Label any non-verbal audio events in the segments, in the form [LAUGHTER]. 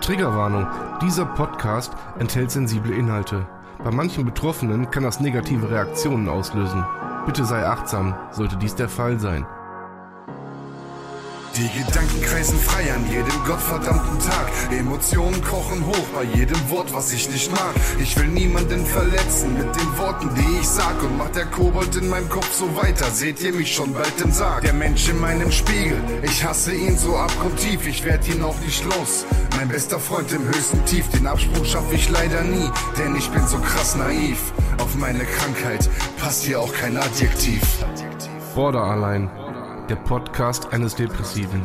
Triggerwarnung. Dieser Podcast enthält sensible Inhalte. Bei manchen Betroffenen kann das negative Reaktionen auslösen. Bitte sei achtsam, sollte dies der Fall sein. Die Gedanken kreisen frei an jedem gottverdammten Tag. Emotionen kochen hoch bei jedem Wort, was ich nicht mag. Ich will niemanden verletzen mit den Worten, die ich sag. Und macht der Kobold in meinem Kopf so weiter, seht ihr mich schon bald im Sarg. Der Mensch in meinem Spiegel, ich hasse ihn so abgrundtief. Ich werd ihn auch nicht los. Mein bester Freund im höchsten Tief, den Absprung schaff ich leider nie. Denn ich bin so krass naiv. Auf meine Krankheit passt hier auch kein Adjektiv. Border allein. Der Podcast eines Depressiven.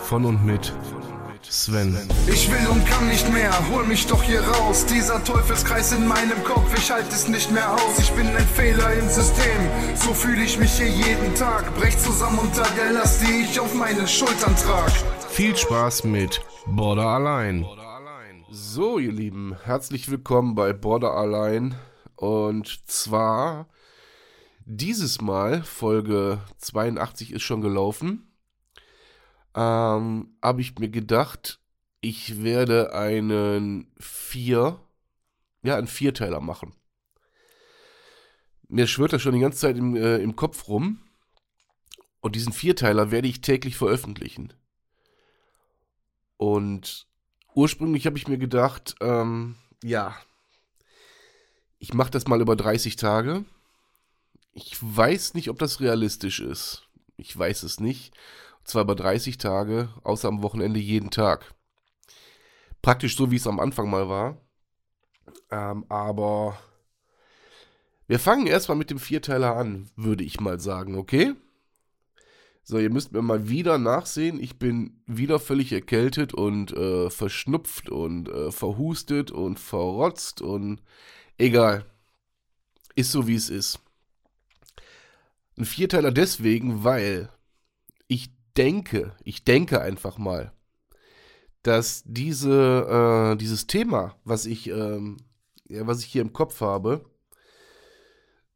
Von und mit Sven. Ich will und kann nicht mehr, hol mich doch hier raus. Dieser Teufelskreis in meinem Kopf, ich halte es nicht mehr aus. Ich bin ein Fehler im System, so fühle ich mich hier jeden Tag. Brech zusammen unter der Last, die ich auf meinen Schultern trag. Viel Spaß mit Border allein. So, ihr Lieben, herzlich willkommen bei Border Allein. Und zwar dieses Mal, Folge 82 ist schon gelaufen, ähm, habe ich mir gedacht, ich werde einen vier, ja, einen Vierteiler machen. Mir schwirrt das schon die ganze Zeit im, äh, im Kopf rum. Und diesen Vierteiler werde ich täglich veröffentlichen. Und ursprünglich habe ich mir gedacht, ähm, ja, ich mache das mal über 30 Tage. Ich weiß nicht, ob das realistisch ist. Ich weiß es nicht. Und zwar über 30 Tage, außer am Wochenende jeden Tag. Praktisch so, wie es am Anfang mal war. Ähm, aber wir fangen erstmal mit dem Vierteiler an, würde ich mal sagen, okay? So, ihr müsst mir mal wieder nachsehen. Ich bin wieder völlig erkältet und äh, verschnupft und äh, verhustet und verrotzt und egal. Ist so, wie es ist. Ein Vierteiler deswegen, weil ich denke, ich denke einfach mal, dass diese, äh, dieses Thema, was ich, ähm, ja, was ich hier im Kopf habe,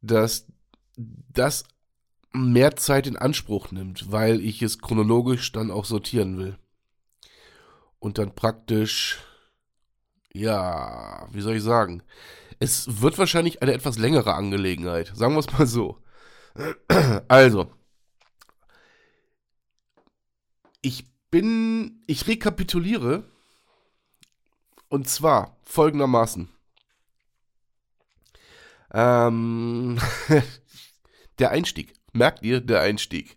dass das mehr Zeit in Anspruch nimmt, weil ich es chronologisch dann auch sortieren will. Und dann praktisch, ja, wie soll ich sagen, es wird wahrscheinlich eine etwas längere Angelegenheit, sagen wir es mal so. Also, ich bin, ich rekapituliere und zwar folgendermaßen. Ähm, [LAUGHS] der Einstieg. Merkt ihr, der Einstieg.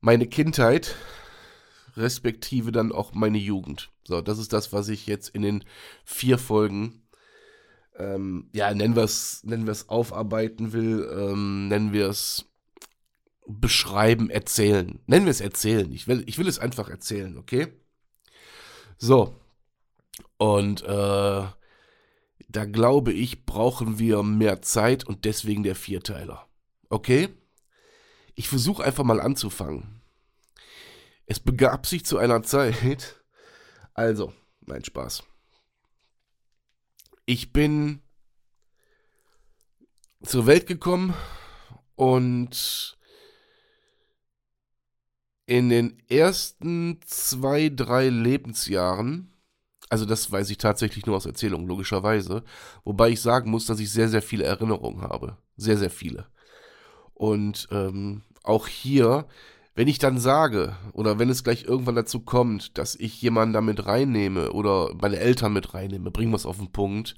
Meine Kindheit, respektive dann auch meine Jugend. So, das ist das, was ich jetzt in den vier Folgen ähm, ja, nennen wir es, nennen wir es aufarbeiten will, ähm, nennen wir es beschreiben, erzählen. Nennen wir es erzählen. Ich will, ich will es einfach erzählen, okay? So. Und äh, da glaube ich, brauchen wir mehr Zeit und deswegen der Vierteiler. Okay? Ich versuche einfach mal anzufangen. Es begab sich zu einer Zeit. Also, mein Spaß. Ich bin zur Welt gekommen und in den ersten zwei, drei Lebensjahren, also das weiß ich tatsächlich nur aus Erzählung, logischerweise, wobei ich sagen muss, dass ich sehr, sehr viele Erinnerungen habe. Sehr, sehr viele. Und ähm, auch hier, wenn ich dann sage, oder wenn es gleich irgendwann dazu kommt, dass ich jemanden damit reinnehme oder meine Eltern mit reinnehme, bringen wir es auf den Punkt,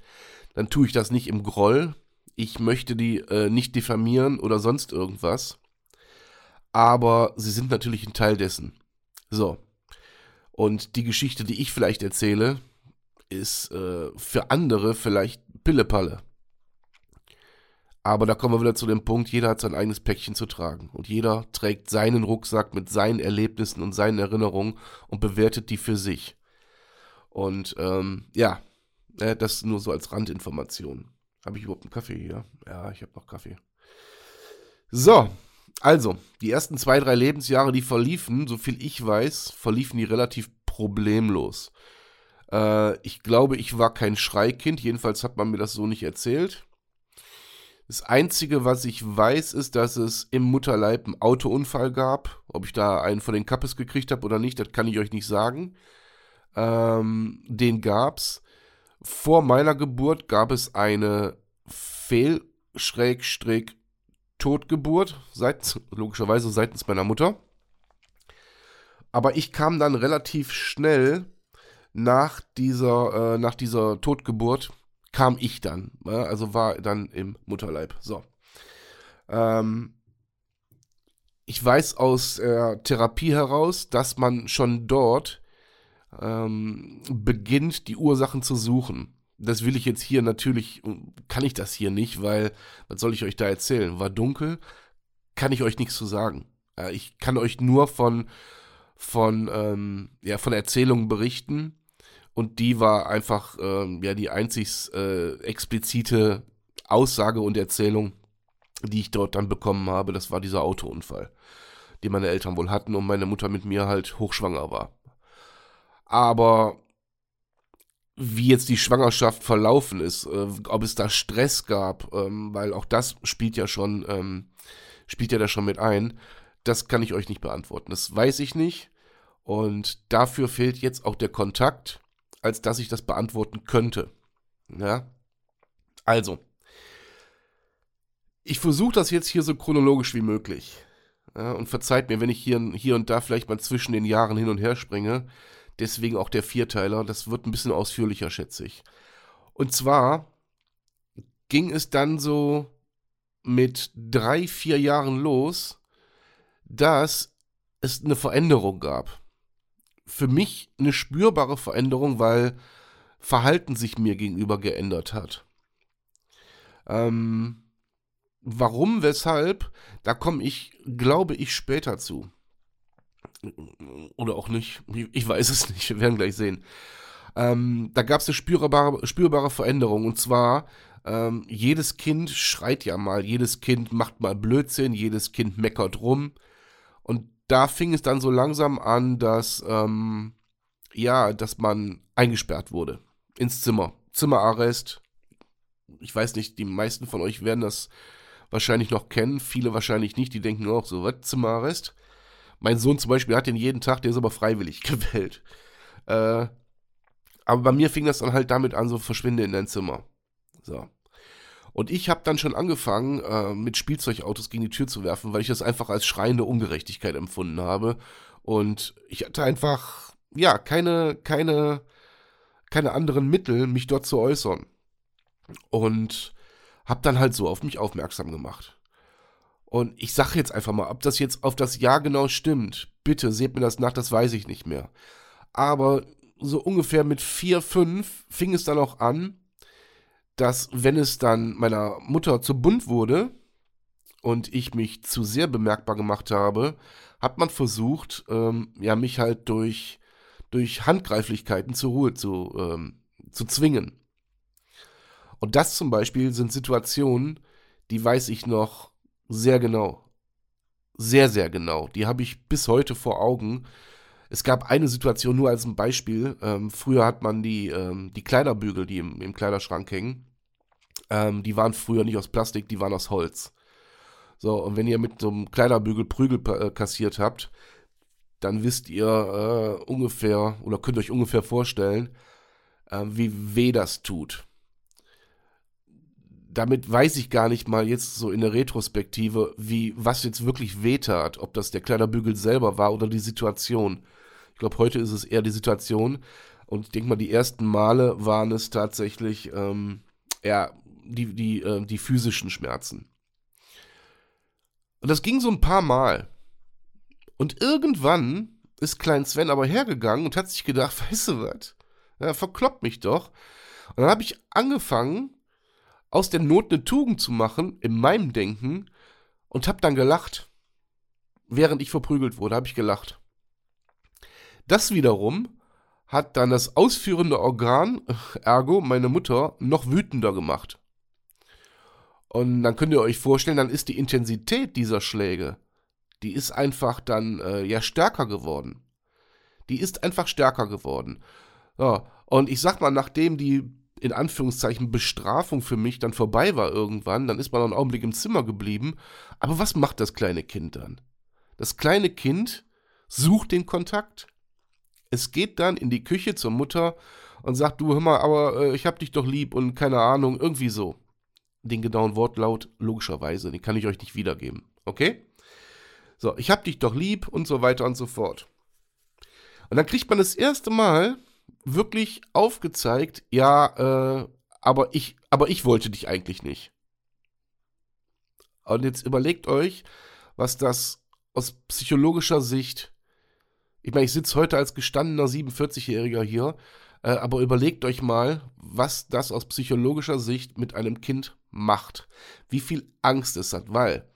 dann tue ich das nicht im Groll. Ich möchte die äh, nicht diffamieren oder sonst irgendwas. Aber sie sind natürlich ein Teil dessen. So. Und die Geschichte, die ich vielleicht erzähle, ist äh, für andere vielleicht Pillepalle. Aber da kommen wir wieder zu dem Punkt, jeder hat sein eigenes Päckchen zu tragen. Und jeder trägt seinen Rucksack mit seinen Erlebnissen und seinen Erinnerungen und bewertet die für sich. Und ähm, ja, äh, das nur so als Randinformation. Habe ich überhaupt einen Kaffee hier? Ja, ich habe noch Kaffee. So, also, die ersten zwei, drei Lebensjahre, die verliefen, so viel ich weiß, verliefen die relativ problemlos. Äh, ich glaube, ich war kein Schreikind, jedenfalls hat man mir das so nicht erzählt. Das Einzige, was ich weiß, ist, dass es im Mutterleib einen Autounfall gab. Ob ich da einen von den Kappes gekriegt habe oder nicht, das kann ich euch nicht sagen. Ähm, den gab's. Vor meiner Geburt gab es eine Fehl-Totgeburt, seit, logischerweise seitens meiner Mutter. Aber ich kam dann relativ schnell nach dieser, äh, nach dieser Totgeburt kam ich dann. Ja, also war dann im Mutterleib. So. Ähm, ich weiß aus der Therapie heraus, dass man schon dort ähm, beginnt, die Ursachen zu suchen. Das will ich jetzt hier natürlich, kann ich das hier nicht, weil, was soll ich euch da erzählen? War dunkel, kann ich euch nichts zu sagen. Ja, ich kann euch nur von, von, ähm, ja, von Erzählungen berichten und die war einfach ähm, ja die einzig äh, explizite Aussage und Erzählung, die ich dort dann bekommen habe. Das war dieser Autounfall, den meine Eltern wohl hatten und meine Mutter mit mir halt hochschwanger war. Aber wie jetzt die Schwangerschaft verlaufen ist, äh, ob es da Stress gab, ähm, weil auch das spielt ja schon, ähm, spielt ja da schon mit ein, das kann ich euch nicht beantworten. Das weiß ich nicht. Und dafür fehlt jetzt auch der Kontakt als dass ich das beantworten könnte. Ja? Also, ich versuche das jetzt hier so chronologisch wie möglich. Ja, und verzeiht mir, wenn ich hier, hier und da vielleicht mal zwischen den Jahren hin und her springe. Deswegen auch der Vierteiler. Das wird ein bisschen ausführlicher, schätze ich. Und zwar ging es dann so mit drei, vier Jahren los, dass es eine Veränderung gab für mich eine spürbare Veränderung, weil Verhalten sich mir gegenüber geändert hat. Ähm, warum, weshalb, da komme ich, glaube ich, später zu. Oder auch nicht. Ich weiß es nicht. Wir werden gleich sehen. Ähm, da gab es eine spürbare, spürbare Veränderung. Und zwar, ähm, jedes Kind schreit ja mal, jedes Kind macht mal Blödsinn, jedes Kind meckert rum. Da fing es dann so langsam an, dass, ähm, ja, dass man eingesperrt wurde ins Zimmer. Zimmerarrest. Ich weiß nicht, die meisten von euch werden das wahrscheinlich noch kennen, viele wahrscheinlich nicht, die denken auch so, was, Zimmerarrest? Mein Sohn zum Beispiel hat den jeden Tag, der ist aber freiwillig [LAUGHS] gewählt. Äh, aber bei mir fing das dann halt damit an, so verschwinde in dein Zimmer. So. Und ich habe dann schon angefangen, äh, mit Spielzeugautos gegen die Tür zu werfen, weil ich das einfach als schreiende Ungerechtigkeit empfunden habe. Und ich hatte einfach, ja, keine, keine, keine anderen Mittel, mich dort zu äußern. Und habe dann halt so auf mich aufmerksam gemacht. Und ich sage jetzt einfach mal, ob das jetzt auf das Jahr genau stimmt, bitte seht mir das nach, das weiß ich nicht mehr. Aber so ungefähr mit vier, fünf fing es dann auch an, dass wenn es dann meiner Mutter zu bunt wurde und ich mich zu sehr bemerkbar gemacht habe, hat man versucht, ähm, ja, mich halt durch, durch Handgreiflichkeiten zur Ruhe zu, ähm, zu zwingen. Und das zum Beispiel sind Situationen, die weiß ich noch sehr genau. Sehr, sehr genau. Die habe ich bis heute vor Augen. Es gab eine Situation nur als ein Beispiel. Ähm, früher hat man die, ähm, die Kleiderbügel, die im, im Kleiderschrank hängen, ähm, die waren früher nicht aus Plastik, die waren aus Holz. So, und wenn ihr mit so einem Kleiderbügel Prügel äh, kassiert habt, dann wisst ihr äh, ungefähr oder könnt euch ungefähr vorstellen, äh, wie weh das tut. Damit weiß ich gar nicht mal jetzt so in der Retrospektive, wie was jetzt wirklich weh tat, ob das der Kleiderbügel selber war oder die Situation. Ich glaube, heute ist es eher die Situation. Und ich denke mal, die ersten Male waren es tatsächlich, ähm, ja, die, die, äh, die physischen Schmerzen. Und das ging so ein paar Mal. Und irgendwann ist Klein Sven aber hergegangen und hat sich gedacht, [LAUGHS] weißt du was? Ja, verkloppt mich doch. Und dann habe ich angefangen, aus der Not eine Tugend zu machen, in meinem Denken, und habe dann gelacht. Während ich verprügelt wurde, habe ich gelacht. Das wiederum hat dann das ausführende Organ, ergo meine Mutter, noch wütender gemacht. Und dann könnt ihr euch vorstellen, dann ist die Intensität dieser Schläge, die ist einfach dann äh, ja stärker geworden. Die ist einfach stärker geworden. Ja, und ich sag mal, nachdem die in Anführungszeichen Bestrafung für mich dann vorbei war irgendwann, dann ist man einen Augenblick im Zimmer geblieben. Aber was macht das kleine Kind dann? Das kleine Kind sucht den Kontakt. Es geht dann in die Küche zur Mutter und sagt, du hör mal, aber äh, ich hab dich doch lieb und keine Ahnung, irgendwie so. Den genauen Wortlaut logischerweise, den kann ich euch nicht wiedergeben. Okay? So, ich hab dich doch lieb und so weiter und so fort. Und dann kriegt man das erste Mal wirklich aufgezeigt, ja, äh, aber ich, aber ich wollte dich eigentlich nicht. Und jetzt überlegt euch, was das aus psychologischer Sicht, ich meine, ich sitze heute als gestandener 47-Jähriger hier, äh, aber überlegt euch mal, was das aus psychologischer Sicht mit einem Kind macht. Wie viel Angst es hat, weil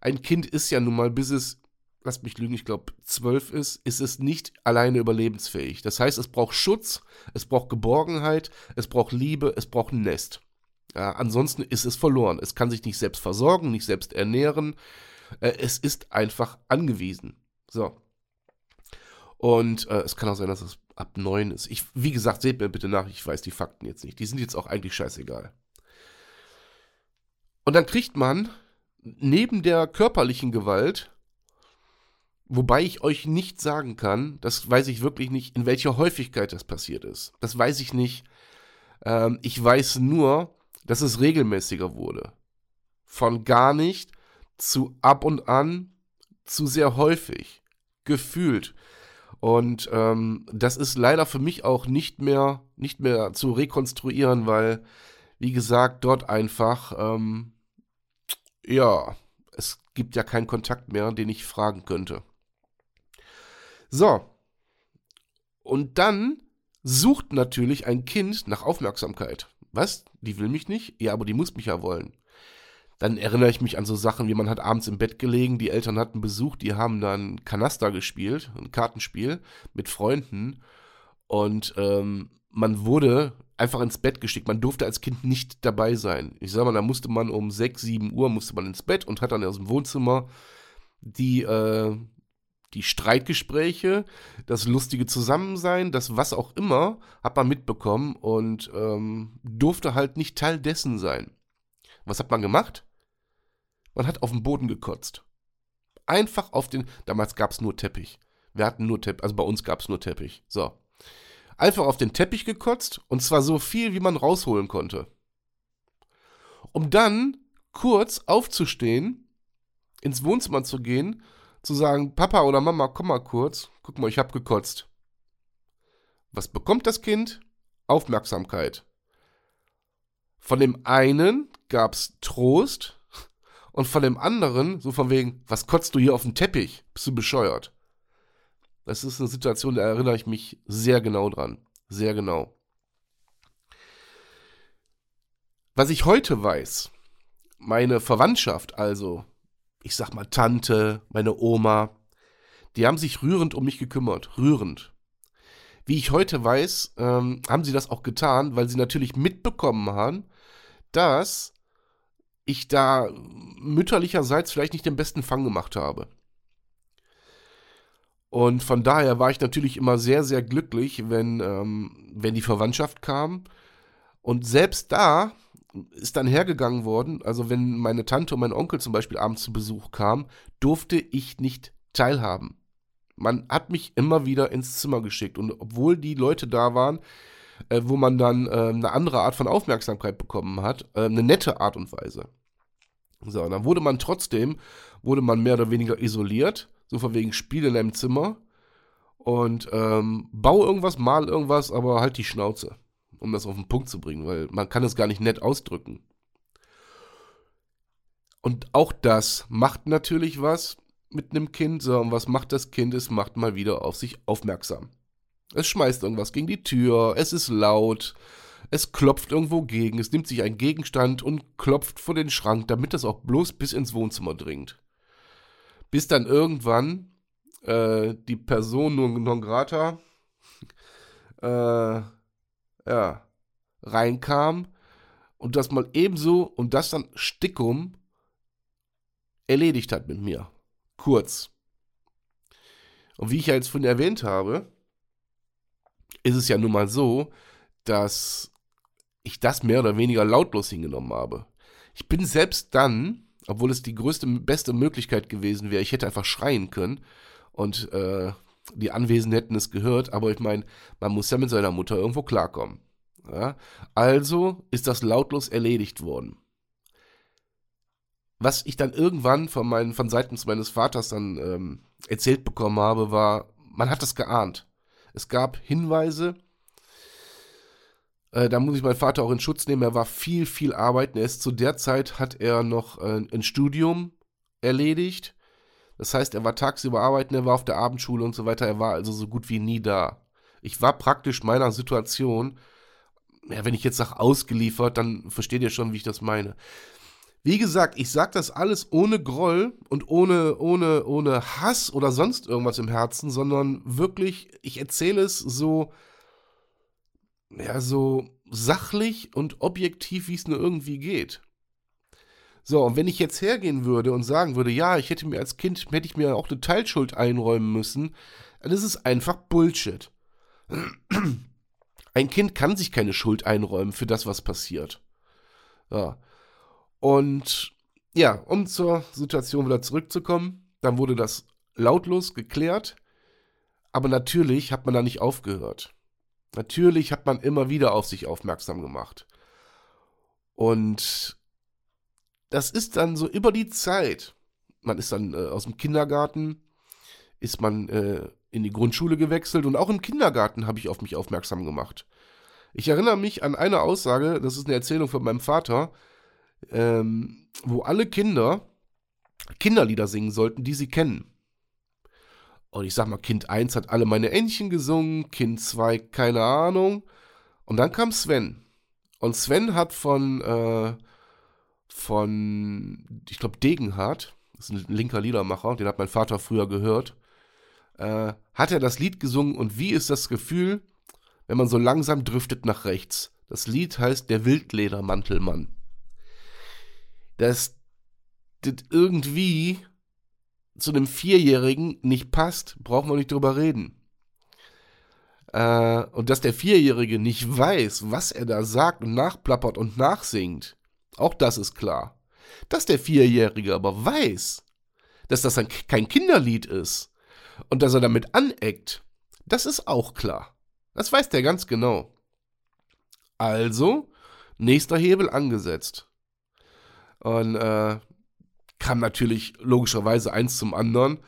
ein Kind ist ja nun mal, bis es lasst mich lügen, ich glaube zwölf ist, ist es nicht alleine überlebensfähig. Das heißt, es braucht Schutz, es braucht Geborgenheit, es braucht Liebe, es braucht ein Nest. Ja, ansonsten ist es verloren. Es kann sich nicht selbst versorgen, nicht selbst ernähren. Äh, es ist einfach angewiesen. So. Und äh, es kann auch sein, dass es ab neun ist. Ich, wie gesagt, seht mir bitte nach, ich weiß die Fakten jetzt nicht. Die sind jetzt auch eigentlich scheißegal. Und dann kriegt man neben der körperlichen Gewalt Wobei ich euch nicht sagen kann, das weiß ich wirklich nicht, in welcher Häufigkeit das passiert ist. Das weiß ich nicht. Ähm, ich weiß nur, dass es regelmäßiger wurde. Von gar nicht zu ab und an zu sehr häufig. Gefühlt. Und ähm, das ist leider für mich auch nicht mehr, nicht mehr zu rekonstruieren, weil, wie gesagt, dort einfach, ähm, ja, es gibt ja keinen Kontakt mehr, den ich fragen könnte. So. Und dann sucht natürlich ein Kind nach Aufmerksamkeit. Was? Die will mich nicht? Ja, aber die muss mich ja wollen. Dann erinnere ich mich an so Sachen, wie man hat abends im Bett gelegen, die Eltern hatten Besuch, die haben dann Kanaster gespielt, ein Kartenspiel mit Freunden. Und ähm, man wurde einfach ins Bett geschickt. Man durfte als Kind nicht dabei sein. Ich sag mal, da musste man um 6, 7 Uhr musste man ins Bett und hat dann aus dem Wohnzimmer die, äh, die Streitgespräche, das lustige Zusammensein, das was auch immer, hat man mitbekommen und ähm, durfte halt nicht Teil dessen sein. Was hat man gemacht? Man hat auf den Boden gekotzt. Einfach auf den. Damals gab es nur Teppich. Wir hatten nur Teppich, also bei uns gab es nur Teppich. So. Einfach auf den Teppich gekotzt und zwar so viel, wie man rausholen konnte. Um dann kurz aufzustehen, ins Wohnzimmer zu gehen zu sagen, Papa oder Mama, komm mal kurz, guck mal, ich hab gekotzt. Was bekommt das Kind? Aufmerksamkeit. Von dem einen gab's Trost und von dem anderen so von wegen, was kotzt du hier auf dem Teppich? Bist du bescheuert? Das ist eine Situation, da erinnere ich mich sehr genau dran. Sehr genau. Was ich heute weiß, meine Verwandtschaft also, ich sag mal Tante, meine Oma, die haben sich rührend um mich gekümmert, rührend. Wie ich heute weiß, ähm, haben sie das auch getan, weil sie natürlich mitbekommen haben, dass ich da mütterlicherseits vielleicht nicht den besten Fang gemacht habe. Und von daher war ich natürlich immer sehr, sehr glücklich, wenn, ähm, wenn die Verwandtschaft kam. Und selbst da ist dann hergegangen worden, also wenn meine Tante und mein Onkel zum Beispiel abends zu Besuch kamen, durfte ich nicht teilhaben. Man hat mich immer wieder ins Zimmer geschickt und obwohl die Leute da waren, äh, wo man dann äh, eine andere Art von Aufmerksamkeit bekommen hat, äh, eine nette Art und Weise. So, und dann wurde man trotzdem, wurde man mehr oder weniger isoliert, so von wegen Spiel in einem Zimmer und ähm, bau irgendwas, mal irgendwas, aber halt die Schnauze um das auf den Punkt zu bringen, weil man kann es gar nicht nett ausdrücken. Und auch das macht natürlich was mit einem Kind. So, und was macht das Kind? Es macht mal wieder auf sich aufmerksam. Es schmeißt irgendwas gegen die Tür, es ist laut, es klopft irgendwo gegen, es nimmt sich einen Gegenstand und klopft vor den Schrank, damit das auch bloß bis ins Wohnzimmer dringt. Bis dann irgendwann äh, die Person non grata äh, ja, reinkam und das mal ebenso und das dann stickum erledigt hat mit mir. Kurz. Und wie ich ja jetzt vorhin erwähnt habe, ist es ja nun mal so, dass ich das mehr oder weniger lautlos hingenommen habe. Ich bin selbst dann, obwohl es die größte, beste Möglichkeit gewesen wäre, ich hätte einfach schreien können und äh, die Anwesenden hätten es gehört, aber ich meine, man muss ja mit seiner Mutter irgendwo klarkommen. Ja? Also ist das lautlos erledigt worden. Was ich dann irgendwann von, meinen, von seitens meines Vaters dann ähm, erzählt bekommen habe, war, man hat das geahnt. Es gab Hinweise, äh, da muss ich meinen Vater auch in Schutz nehmen. Er war viel, viel arbeiten. Er ist zu der Zeit hat er noch äh, ein Studium erledigt. Das heißt, er war tagsüber arbeiten, er war auf der Abendschule und so weiter. Er war also so gut wie nie da. Ich war praktisch meiner Situation, ja, wenn ich jetzt sage ausgeliefert, dann versteht ihr schon, wie ich das meine. Wie gesagt, ich sage das alles ohne Groll und ohne, ohne, ohne Hass oder sonst irgendwas im Herzen, sondern wirklich, ich erzähle es so, ja, so sachlich und objektiv, wie es nur irgendwie geht. So, und wenn ich jetzt hergehen würde und sagen würde, ja, ich hätte mir als Kind, hätte ich mir auch eine Teilschuld einräumen müssen, dann ist es einfach Bullshit. Ein Kind kann sich keine Schuld einräumen für das, was passiert. Ja. Und ja, um zur Situation wieder zurückzukommen, dann wurde das lautlos geklärt, aber natürlich hat man da nicht aufgehört. Natürlich hat man immer wieder auf sich aufmerksam gemacht. Und das ist dann so über die Zeit. Man ist dann äh, aus dem Kindergarten, ist man äh, in die Grundschule gewechselt und auch im Kindergarten habe ich auf mich aufmerksam gemacht. Ich erinnere mich an eine Aussage, das ist eine Erzählung von meinem Vater, ähm, wo alle Kinder Kinderlieder singen sollten, die sie kennen. Und ich sag mal, Kind 1 hat alle meine Entchen gesungen, Kind 2 keine Ahnung. Und dann kam Sven. Und Sven hat von, äh, von, ich glaube, Degenhardt, das ist ein linker Liedermacher, den hat mein Vater früher gehört, äh, hat er das Lied gesungen und wie ist das Gefühl, wenn man so langsam driftet nach rechts? Das Lied heißt Der Wildledermantelmann dass das irgendwie zu einem Vierjährigen nicht passt, brauchen wir nicht drüber reden. Äh, und dass der Vierjährige nicht weiß, was er da sagt und nachplappert und nachsingt, auch das ist klar. Dass der Vierjährige aber weiß, dass das ein, kein Kinderlied ist und dass er damit aneckt, das ist auch klar. Das weiß der ganz genau. Also, nächster Hebel angesetzt. Und äh, kam natürlich logischerweise eins zum anderen.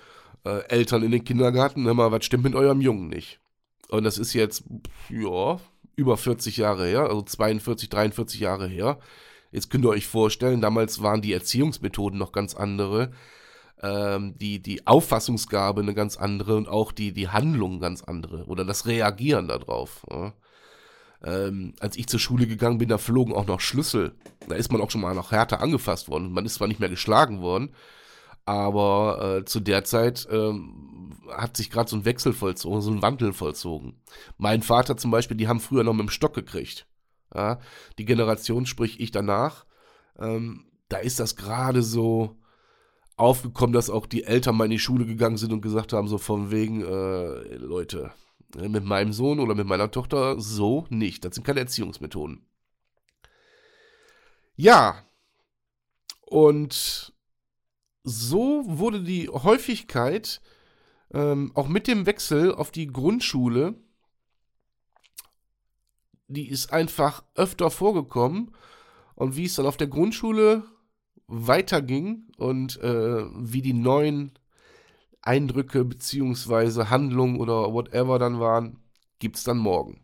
Äh, Eltern in den Kindergarten, hör mal, was stimmt mit eurem Jungen nicht? Und das ist jetzt, ja, über 40 Jahre her, also 42, 43 Jahre her. Jetzt könnt ihr euch vorstellen, damals waren die Erziehungsmethoden noch ganz andere, ähm, die, die Auffassungsgabe eine ganz andere und auch die, die Handlung ganz andere oder das Reagieren darauf. Ja ähm, als ich zur Schule gegangen bin, da flogen auch noch Schlüssel. Da ist man auch schon mal noch härter angefasst worden. Man ist zwar nicht mehr geschlagen worden, aber äh, zu der Zeit ähm, hat sich gerade so ein Wechsel vollzogen, so ein Wandel vollzogen. Mein Vater zum Beispiel, die haben früher noch mit dem Stock gekriegt. Ja? Die Generation, sprich ich danach, ähm, da ist das gerade so aufgekommen, dass auch die Eltern mal in die Schule gegangen sind und gesagt haben, so von wegen, äh, Leute, mit meinem Sohn oder mit meiner Tochter so nicht. Das sind keine Erziehungsmethoden. Ja. Und so wurde die Häufigkeit ähm, auch mit dem Wechsel auf die Grundschule, die ist einfach öfter vorgekommen. Und wie es dann auf der Grundschule weiterging und äh, wie die neuen Eindrücke beziehungsweise Handlungen oder whatever dann waren, gibt es dann morgen.